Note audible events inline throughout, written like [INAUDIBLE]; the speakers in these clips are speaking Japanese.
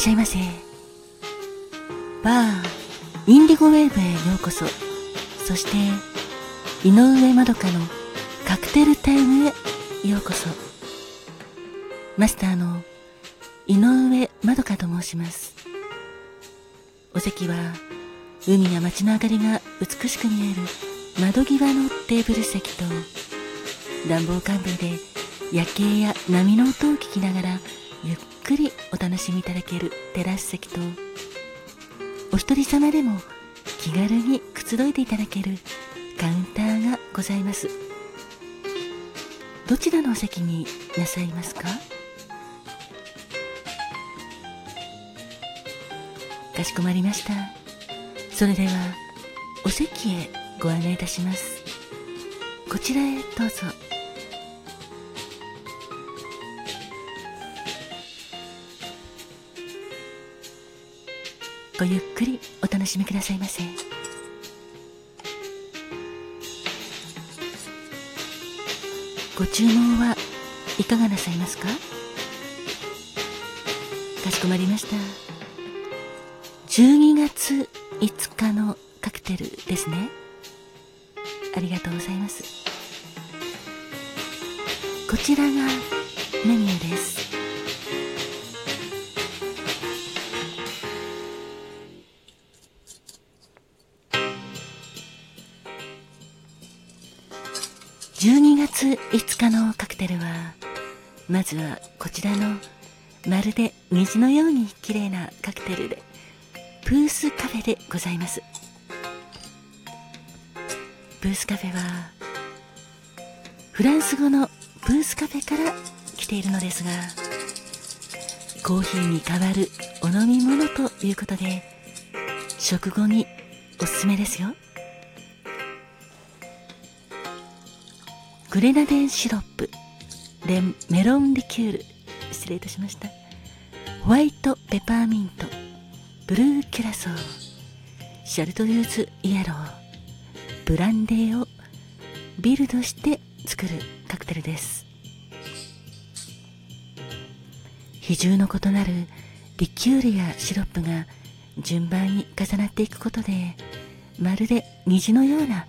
っしゃいませ。バーインディゴウェーブへようこそ。そして井上まどかのカクテルタイムへようこそ。マスターの井上まどかと申します。お席は海や街の明かりが美しく見える窓際のテーブル席と暖房完備で夜景や波の音を聞きながらゆっくりお楽しみいただけるテラス席とお一人様でも気軽にくつろいでいただけるカウンターがございます。どちらのお席になさいますか？かしこまりました。それではお席へご案内いたします。こちらへどうぞ。ごゆっくりお楽しみくださいませ。ご注文はいかがなさいますか？かしこまりました。12月5日のカクテルですね。ありがとうございます。こちらがメニューです。12月5日のカクテルはまずはこちらのまるで虹のように綺麗なカクテルでプースカフェでございます。プースカフェはフランス語のプースカフェから来ているのですがコーヒーに代わるお飲み物ということで食後におすすめですよ。グレナデンシロップ。レメロンリキュール。失礼いたしました。ホワイトペパーミント。ブルーキュラソー。シャルトルーズイエロー。ブランデーをビルドして作るカクテルです。比重の異なるリキュールやシロップが順番に重なっていくことでまるで虹のような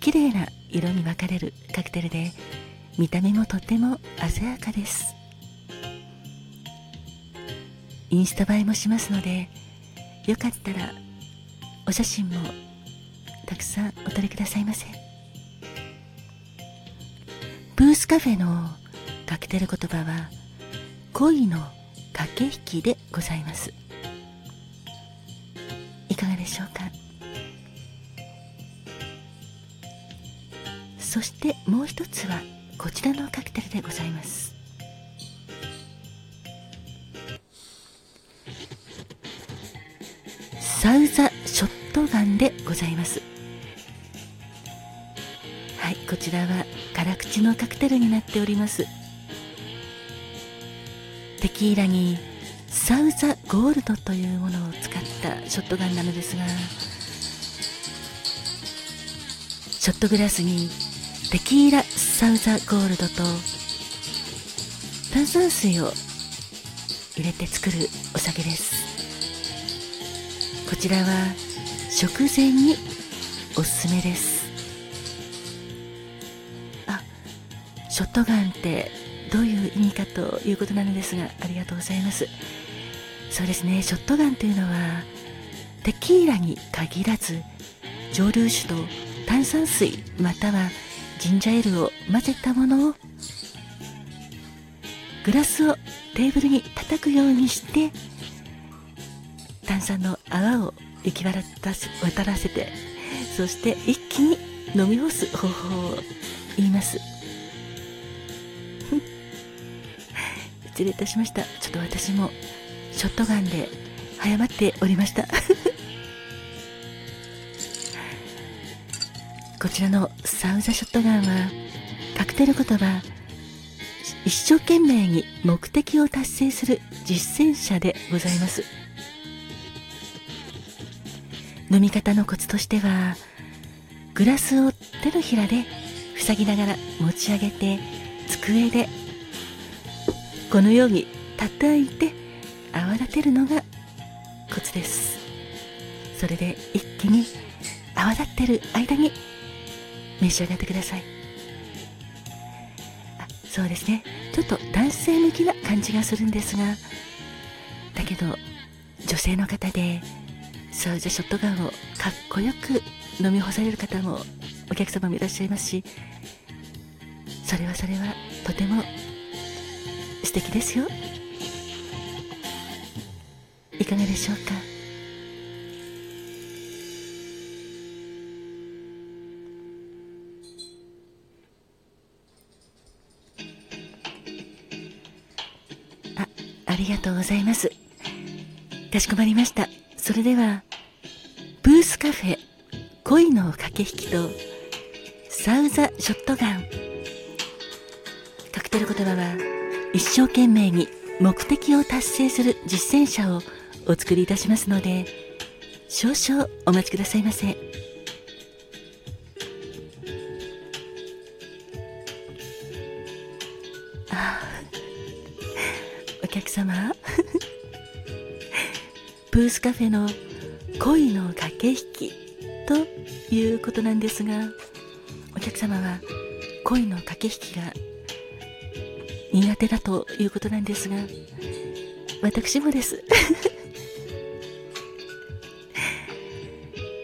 綺麗な色に分かれるカクテルで見た目もとても鮮やかです。インスタ映えもしますのでよかったらお写真もたくさんお撮りくださいませ。ブースカフェのカクテル言葉は恋の駆け引きでございます。いかがでしょうか？そしてもう一つはこちらのカクテルでございます。サウザショットガンでございます。はいこちらは辛口のカクテルになっております。テキーラにサウザゴールドというものを使ったショットガンなのですがショットグラスにテキーラサウザゴールドと炭酸水を入れて作るお酒です。こちらは食前におすすめです。あショットガンってどういう意味かということなのですがありがとうございます。そうですねショットガンというのはテキーラに限らず蒸留酒と炭酸水またはジンジャーエールを混ぜたものをグラスをテーブルに叩くようにして炭酸の泡を行き渡渡らせてそして一気に飲み干す方法を言います。[LAUGHS] 失礼いたしました。ちょっと私もショットガンで早まっておりました。[LAUGHS] こちらのサウザショットガンはカクテル言葉一生懸命に目的を達成する実践者でございます。飲み方のコツとしてはグラスを手のひらで塞ぎながら持ち上げて机でこのように叩いて泡立てるのがコツです。それで一気に泡立ってる間に召し上がってください。あそうですね。ちょっと男性向きな感じがするんですが。だけど女性の方でサウジャショットガンをかっこよく飲み干される方もお客様もいらっしゃいますしそれはそれはとても素敵ですよ。いかがでしょうか？りがとうございます。かしこまりました。それではブースカフェ恋の駆け引きとサウザショットガン。カクテル言葉は一生懸命に目的を達成する実践者をお作りいたしますので少々お待ちくださいませ。あお客様。ブースカフェの恋の駆け引きということなんですがお客様は恋の駆け引きが苦手だということなんですが私もです。[LAUGHS]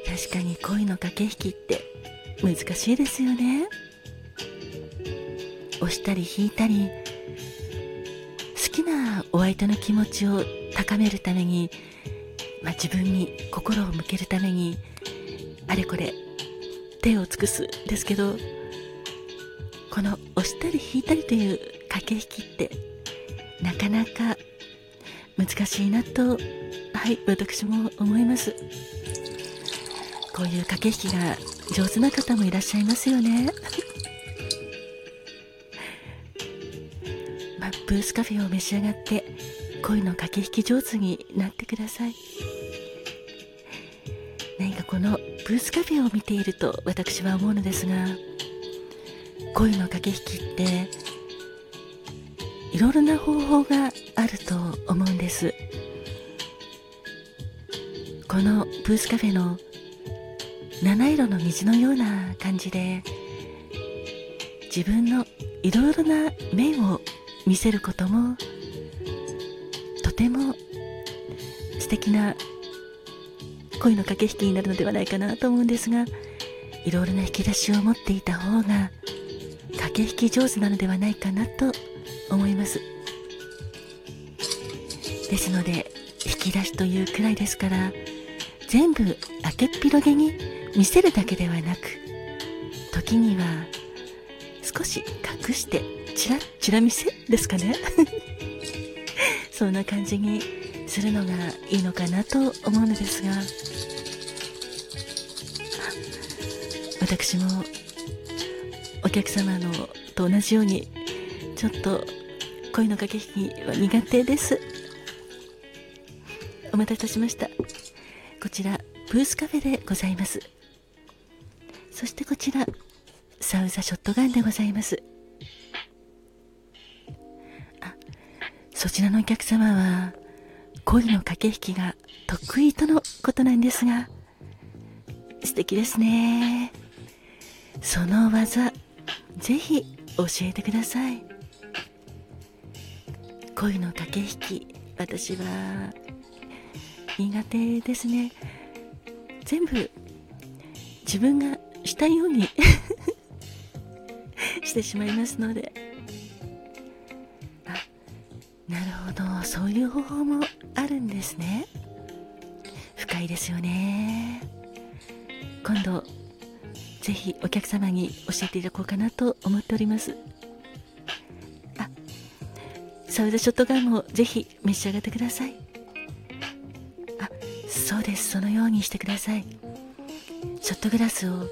確かに恋の駆け引きって難しいですよね。押したり引いたりなお相手の気持ちを高めるために、まあ、自分に心を向けるためにあれこれ手を尽くすですけどこの押したり引いたりという駆け引きってなかなか難しいなとはい私も思います。こういう駆け引きが上手な方もいらっしゃいますよね。ブースカフェを召し上がって恋の駆け引き上手になってください。何かこのブースカフェを見ていると私は思うのですが恋の駆け引きっていろいろな方法があると思うんです。このブースカフェの七色の虹のような感じで自分のいろいろな面を見せることもとても素敵な恋の駆け引きになるのではないかなと思うんですがいろいろな引き出しを持っていた方が駆け引き上手なのではないかなと思います。ですので引き出しというくらいですから全部開けっ広げに見せるだけではなく時には少し隠してチラチラ見せですかね？[LAUGHS] そんな感じにするのがいいのかなと思うのですが。私もお客様のと同じようにちょっと恋の駆け引きは苦手です。お待たせいたしました。こちらブースカフェでございます。そしてこちらサウザショットガンでございます。そちらのお客様は恋の駆け引きが得意とのことなんですが素敵ですね。その技ぜひ教えてください。恋の駆け引き私は苦手ですね。全部自分がしたいように [LAUGHS] してしまいますのでほどそういう方法もあるんですね。深いですよね。今度ぜひお客様に教えていただこうかなと思っております。あサウダショットガンもぜひ召し上がってください。あそうです。そのようにしてください。ショットグラスを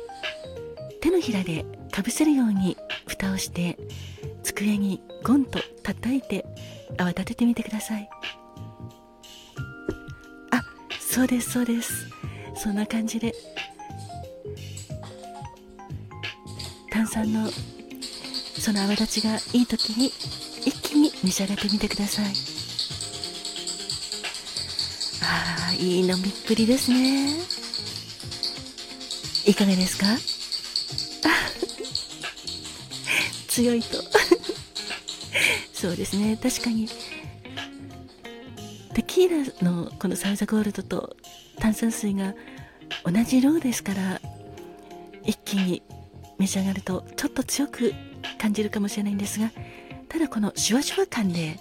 手のひらでかぶせるように蓋をして机にゴンと叩いて泡立ててみてください。そうですそうです。そんな感じで。炭酸のその泡立ちがいい時に一気に召し上がってみてください。ああいい飲みっぷりですね。いかがですか？[LAUGHS] 強いと。[LAUGHS] そうですね。確かにテキーラのこのサウザゴールドと炭酸水が同じ量ですから一気に召し上がるとちょっと強く感じるかもしれないんですがただこのシュワシュワ感で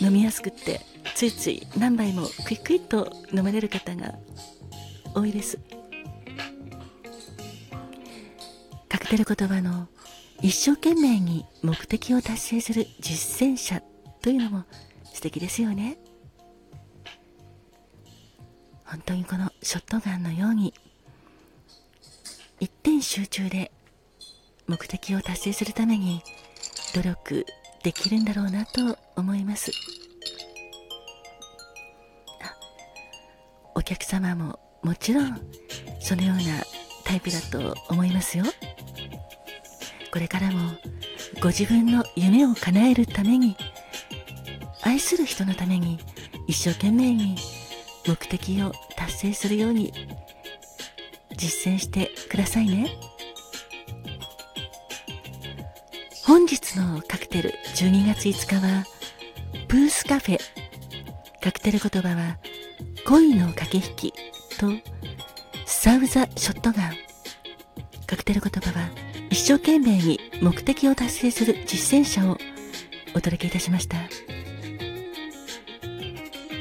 飲みやすくってついつい何杯もクイクイっと飲まれる方が多いです。カクテル言葉の一生懸命に目的を達成する実践者というのも素敵ですよね。本当にこのショットガンのように一点集中で目的を達成するために努力できるんだろうなと思います。お客様ももちろんそのようなタイプだと思いますよ。これからもご自分の夢を叶えるために愛する人のために一生懸命に目的を達成するように実践してくださいね。本日のカクテル12月5日はプースカフェ。カクテル言葉は恋の駆け引きとサウザショットガン。カクテル言葉は一生懸命に目的を達成する実践者をお届けいたしました。